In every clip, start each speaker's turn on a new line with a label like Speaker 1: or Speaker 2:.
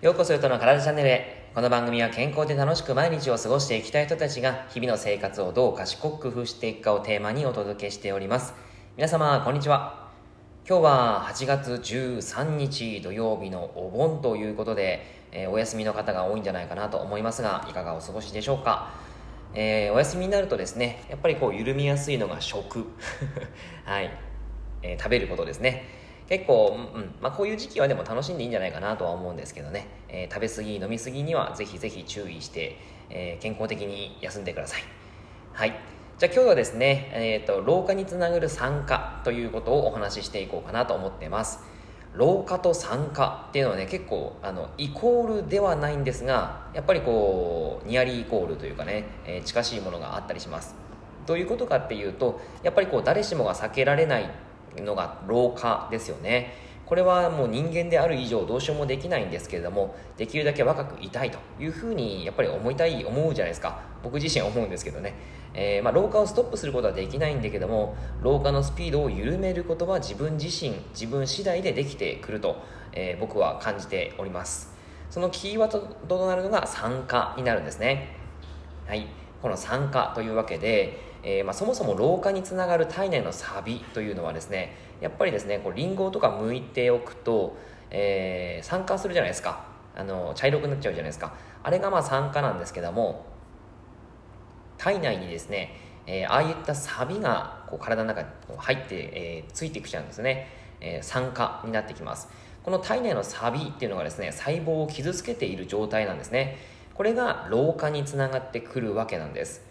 Speaker 1: ようこそよとの体チャンネルへ。この番組は健康で楽しく毎日を過ごしていきたい人たちが日々の生活をどう賢く工夫していくかをテーマにお届けしております。皆様こんにちは。今日は8月13日土曜日のお盆ということで、えー、お休みの方が多いんじゃないかなと思いますがいかがお過ごしでしょうか？えー、お休みになるとですねやっぱりこう緩みやすいのが食。はい、えー、食べることですね。結構、うんまあ、こういう時期はでも楽しんでいいんじゃないかなとは思うんですけどね、えー、食べ過ぎ飲み過ぎにはぜひぜひ注意して、えー、健康的に休んでください。はい。じゃあ今日はですね、えーと、老化につながる酸化ということをお話ししていこうかなと思ってます。老化と酸化っていうのはね結構あのイコールではないんですがやっぱりこうニアリーイコールというかね、えー、近しいものがあったりします。どういうことかっていうとやっぱりこう誰しもが避けられないのが老化ですよね。これはもう人間である以上どうしようもできないんですけれどもできるだけ若くいたいというふうにやっぱり思いたい思うじゃないですか。僕自身思うんですけどね、えー、まあ、老化をストップすることはできないんだけども老化のスピードを緩めることは自分自身自分次第でできてくると、えー、僕は感じております。そのキーワードとなるのが酸化になるんですね。はい。この酸化というわけでえー、まあ、そもそも老化につながる体内のサビというのはですねやっぱりですねこうリンゴとか剥いておくと、えー、酸化するじゃないですか。あの茶色くなっちゃうじゃないですか。あれがまあ酸化なんですけども体内にですね、えー、ああいったサビがこう体の中に入って、えー、ついてきちゃうんですね、えー、酸化になってきます。この体内のサビっていうのがですね細胞を傷つけている状態なんですね。これが老化につながってくるわけなんです。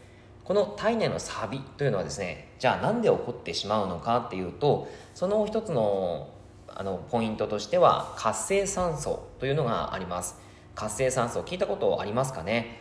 Speaker 1: この体内のサビというのはですねじゃあなんで起こってしまうのかっていうとその一つのあのポイントとしては活性酸素というのがあります。活性酸素聞いたことありますかね？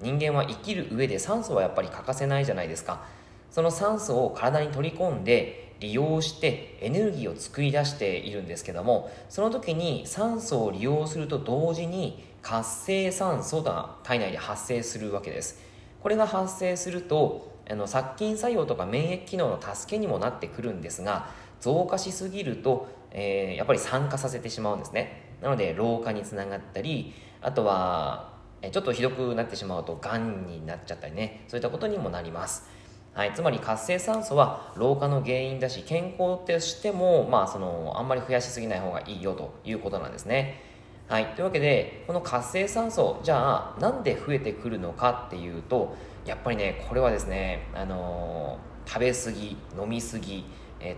Speaker 1: 人間は生きる上で酸素はやっぱり欠かせないじゃないですか。その酸素を体に取り込んで利用してエネルギーを作り出しているんですけどもその時に酸素を利用すると同時に活性酸素が体内で発生するわけです。これが発生するとあの殺菌作用とか免疫機能の助けにもなってくるんですが増加しすぎると、えー、やっぱり酸化させてしまうんですね。なので老化につながったりあとはちょっとひどくなってしまうとがんになっちゃったりね。そういったことにもなります。はい、つまり活性酸素は老化の原因だし健康としても、まあ、そのあんまり増やしすぎない方がいいよということなんですね。はい、というわけでこの活性酸素じゃあなんで増えてくるのかっていうとやっぱりねこれはですね、あのー、食べ過ぎ飲み過ぎ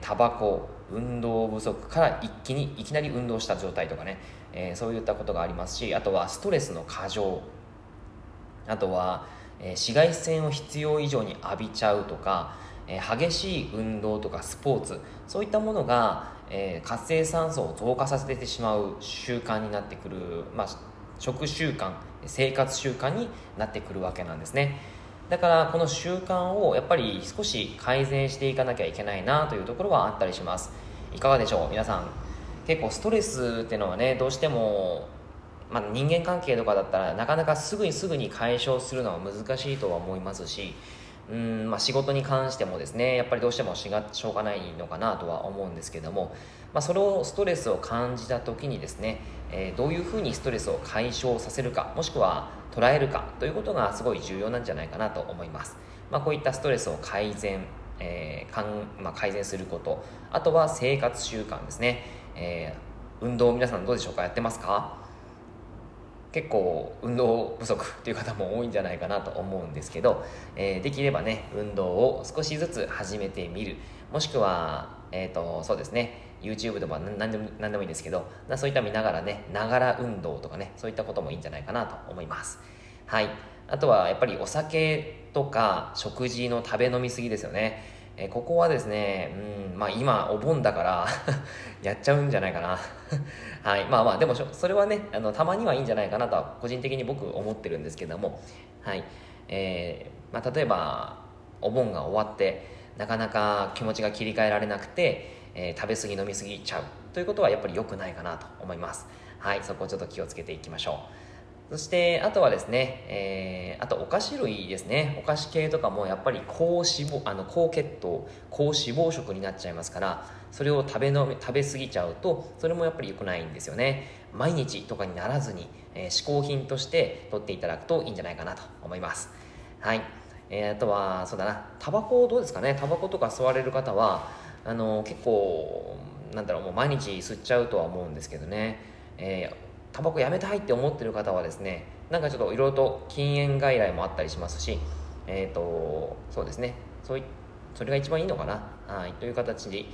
Speaker 1: タバコ運動不足から一気にいきなり運動した状態とかね、えー、そういったことがありますしあとはストレスの過剰あとは、えー、紫外線を必要以上に浴びちゃうとか、え、激しい運動とかスポーツそういったものがえ、活性酸素を増加させてしまう習慣になってくる、まあ、食習慣生活習慣になってくるわけなんですね。だからこの習慣をやっぱり少し改善していかなきゃいけないなというところはあったりします。いかがでしょう？皆さん。結構ストレスっていうのはねどうしても、まあ、人間関係とかだったらなかなかすぐにすぐに解消するのは難しいとは思いますしうんまあ、仕事に関してもですねやっぱりどうしてもしがしょうがないのかなとは思うんですけども、まあ、それをストレスを感じた時にですね、えー、どういうふうにストレスを解消させるかもしくは捉えるかということがすごい重要なんじゃないかなと思います、まあ、こういったストレスを改善、えーかんまあ、改善することあとは生活習慣ですね、えー、運動皆さんどうでしょうか？やってますか？結構運動不足っていう方も多いんじゃないかなと思うんですけど、えー、できればね運動を少しずつ始めてみる。もしくは、えーと、そうですね。YouTube とか何でも何でもいいんですけどそういった見ながらねながら運動とかねそういったこともいいんじゃないかなと思います。はい。あとはやっぱりお酒とか食事の食べ飲みすぎですよね。えここはですね、うんまあ、今お盆だから やっちゃうんじゃないかな。はいまあまあでもそれはねあのたまにはいいんじゃないかなとは個人的に僕思ってるんですけどもはいえー、まあ、例えばお盆が終わってなかなか気持ちが切り替えられなくて、えー、食べ過ぎ飲み過ぎちゃうということはやっぱり良くないかなと思います。はいそこをちょっと気をつけていきましょう。そしてあとはですね、えー、あとお菓子類ですね。お菓子系とかもやっぱり高脂肪あの高血糖高脂肪食になっちゃいますからそれを食べの食べ過ぎちゃうとそれもやっぱり良くないんですよね。毎日とかにならずに、えー、嗜好品として取っていただくといいんじゃないかなと思います。はい。えー、あとはそうだな。タバコどうですかね？タバコとか吸われる方はあの結構なんだろうもう毎日吸っちゃうとは思うんですけどね、えータバコやめたいって思ってる方はですねなんかちょっといろいろと禁煙外来もあったりしますしえっ、ー、とそうですね。そいそれが一番いいのかな。はい。という形で、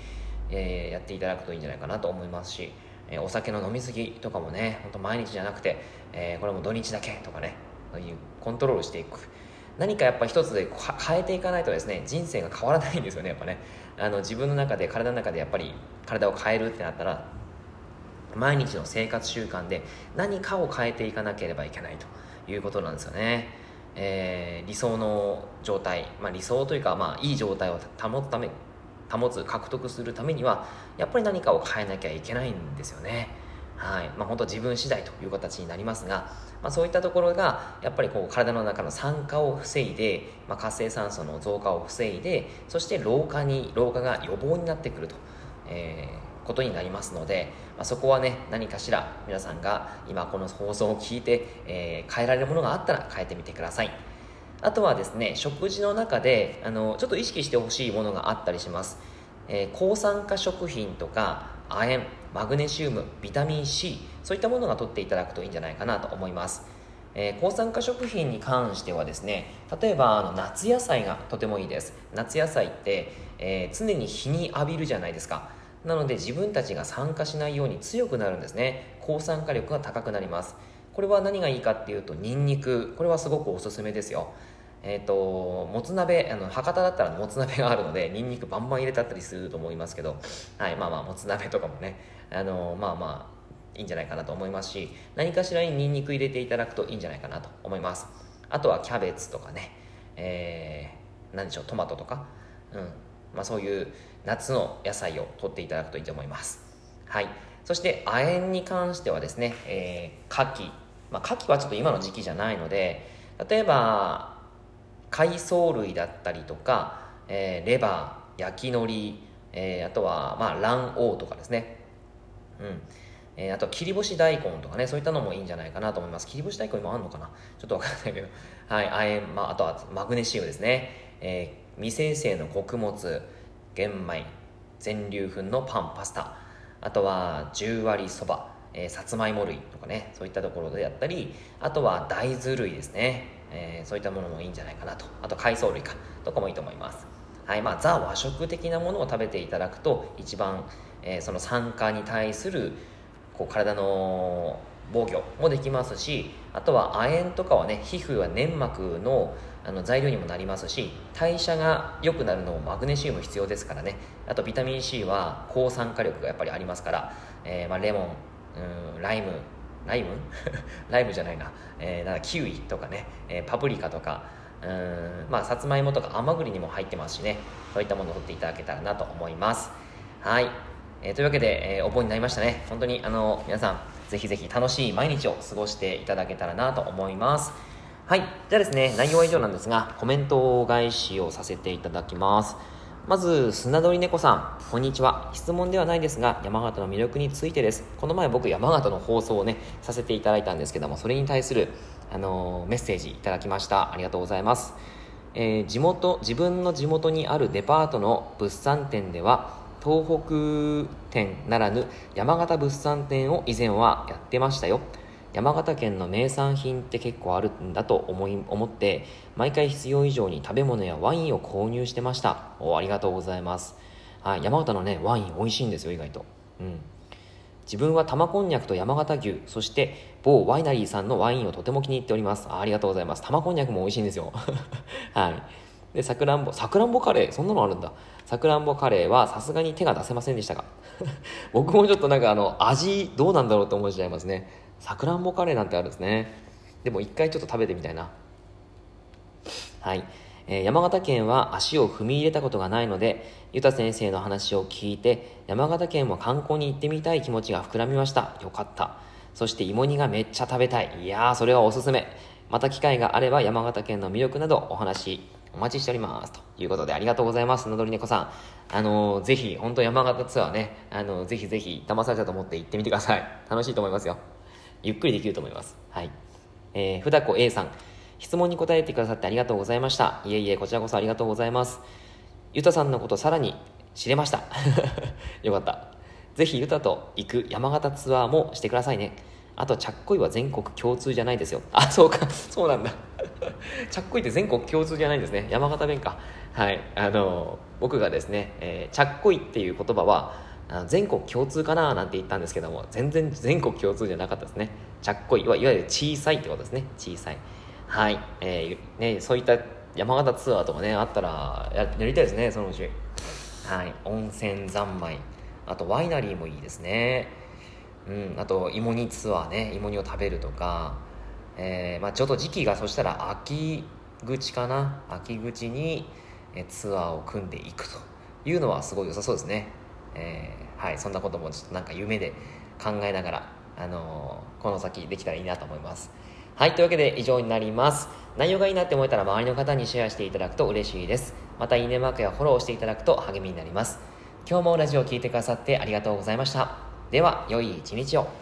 Speaker 1: えー、やっていただくといいんじゃないかなと思いますし、えー、お酒の飲み過ぎとかもねほんと毎日じゃなくて、えこれも土日だけとかねそういうコントロールしていく。何かやっぱ一つで変えていかないとですね人生が変わらないんですよねやっぱね。あの自分の中で体の中でやっぱり体を変えるってなったら毎日の生活習慣で何かを変えていかなければいけないということなんですよね、えー、理想の状態、まあ、理想というか、まあ、いい状態を保つため保つ獲得するためにはやっぱり何かを変えなきゃいけないんですよね。はい。まあ、本当自分次第という形になりますが、まあ、そういったところがやっぱりこう体の中の酸化を防いで、まあ、活性酸素の増加を防いでそして老化に老化が予防になってくると、えーことになりますので、まあ、そこはね何かしら皆さんが今この放送を聞いて、えー、変えられるものがあったら変えてみてください。あとはですね食事の中であのちょっと意識してほしいものがあったりします、えー、抗酸化食品とか亜鉛マグネシウムビタミン C そういったものが取っていただくといいんじゃないかなと思います。えー、抗酸化食品に関してはですね例えばあの夏野菜がとてもいいです。夏野菜って、えー、常に日に浴びるじゃないですか。なので自分たちが酸化しないように強くなるんですね。抗酸化力が高くなります。これは何がいいかっていうとニンニク。これはすごくおすすめですよ。えっ、ー、ともつ鍋あの博多だったらもつ鍋があるのでニンニクバンバン入れたったりすると思いますけど。はいまあまあもつ鍋とかもね。あのまあまあいいんじゃないかなと思いますし何かしらにニンニク入れていただくといいんじゃないかなと思います。あとはキャベツとかね。えー、何でしょうトマトとか。うん。まあそういう夏の野菜を取っていただくといいと思います。はい。そして亜鉛に関してはですね、えー、牡蠣。まあ、牡蠣はちょっと今の時期じゃないので例えば海藻類だったりとか、えー、レバー焼き海苔、えー、あとは、まあ、卵黄とかですね。うん。えー、あと切り干し大根とかねそういったのもいいんじゃないかなと思います。切り干し大根今あるのかな？ちょっとわからないけど。はい亜鉛、まあ、あとはマグネシウムですね、えー、未生成の穀物玄米全粒粉のパンパスタ。あとは十割そば、えー、さつまいも類とかねそういったところでやったりあとは大豆類ですね、えー、そういったものもいいんじゃないかなと。あと海藻類か。とかもいいと思います。はいまあザ和食的なものを食べていただくと一番、えー、その酸化に対するこう体の防御もできますしあとは亜鉛とかはね皮膚は粘膜のあの材料にもなりますし代謝が良くなるのもマグネシウム必要ですからね。あとビタミン C は抗酸化力がやっぱりありますから、えー、まあ、レモンうんライムライム？ライムじゃないな,、えー、なんかキウイとかね、えー、パプリカとかうんまあさつまいもとか甘栗にも入ってますしね。そういったものを取っていただけたらなと思います。はい、えー、というわけで、えー、お盆になりましたね。本当にあの皆さんぜひぜひ楽しい毎日を過ごしていただけたらなと思いますはい。じゃあですね、内容は以上なんですが、コメント返しをさせていただきます。まず、砂鳥猫さん、こんにちは。質問ではないですが、山形の魅力についてです。この前僕、山形の放送をね、させていただいたんですけども、それに対する、あのー、メッセージいただきました。ありがとうございます。えー、地元、自分の地元にあるデパートの物産展では、東北店ならぬ山形物産展を以前はやってましたよ。山形県の名産品って結構あるんだと思い思って毎回必要以上に食べ物やワインを購入してました。おありがとうございます、はい、山形のねワイン美味しいんですよ意外と。うん。自分は玉こんにゃくと山形牛そして某ワイナリーさんのワインをとても気に入っております。ありがとうございます。玉こんにゃくも美味しいんですよ。はい。でさくらんぼさくらんぼカレーそんなのあるんだ。さくらんぼカレーはさすがに手が出せませんでしたが。僕もちょっとなんかあの味どうなんだろうと思っちゃいますね。さくらんぼカレーなんてあるんですね。でも一回ちょっと食べてみたいな。はい、えー、山形県は足を踏み入れたことがないのでゆた先生の話を聞いて山形県も観光に行ってみたい気持ちが膨らみました。よかった。そして芋煮がめっちゃ食べたい。いやーそれはおすすめ。また機会があれば山形県の魅力などお話お待ちしております。ということでありがとうございますのどり猫さん。あのー、ぜひ本当山形ツアーねあのー、ぜひぜひ騙されたと思って行ってみてください。楽しいと思いますよ。ゆっくりできると思います。はい。えー、ふだこ A さん。質問に答えてくださってありがとうございました。いえいえこちらこそありがとうございます。ゆたさんのことさらに知れました。よかった。ぜひユタと行く山形ツアーもしてくださいね。あと、ちゃっこいは全国共通じゃないですよ。あ、そうか。そうなんだ。ちゃっこいって全国共通じゃないんですね。山形弁か。はい。あの、僕がですね、えー、ちゃっこいっていう言葉は、全国共通かななんて言ったんですけども、全然全国共通じゃなかったですね。ちゃっこいはいわゆる小さいってことですね。小さい。はい。えー、ね、そういった山形ツアーとかね、あったらや、やりたいですね、そのうち。はい。温泉三昧。あとワイナリーもいいですね、うん、あと芋煮ツアーね芋煮を食べるとか、えーまあ、ちょっと時期がそしたら秋口かな？秋口にツアーを組んでいくというのはすごい良さそうですね、えー、はいそんなこともちょっとなんか夢で考えながら、あのー、この先できたらいいなと思います。はいというわけで以上になります。内容がいいなって思えたら周りの方にシェアしていただくと嬉しいです。またいいねマークやフォローしていただくと励みになります。今日もラジオを聴いてくださってありがとうございました。では、良い一日を。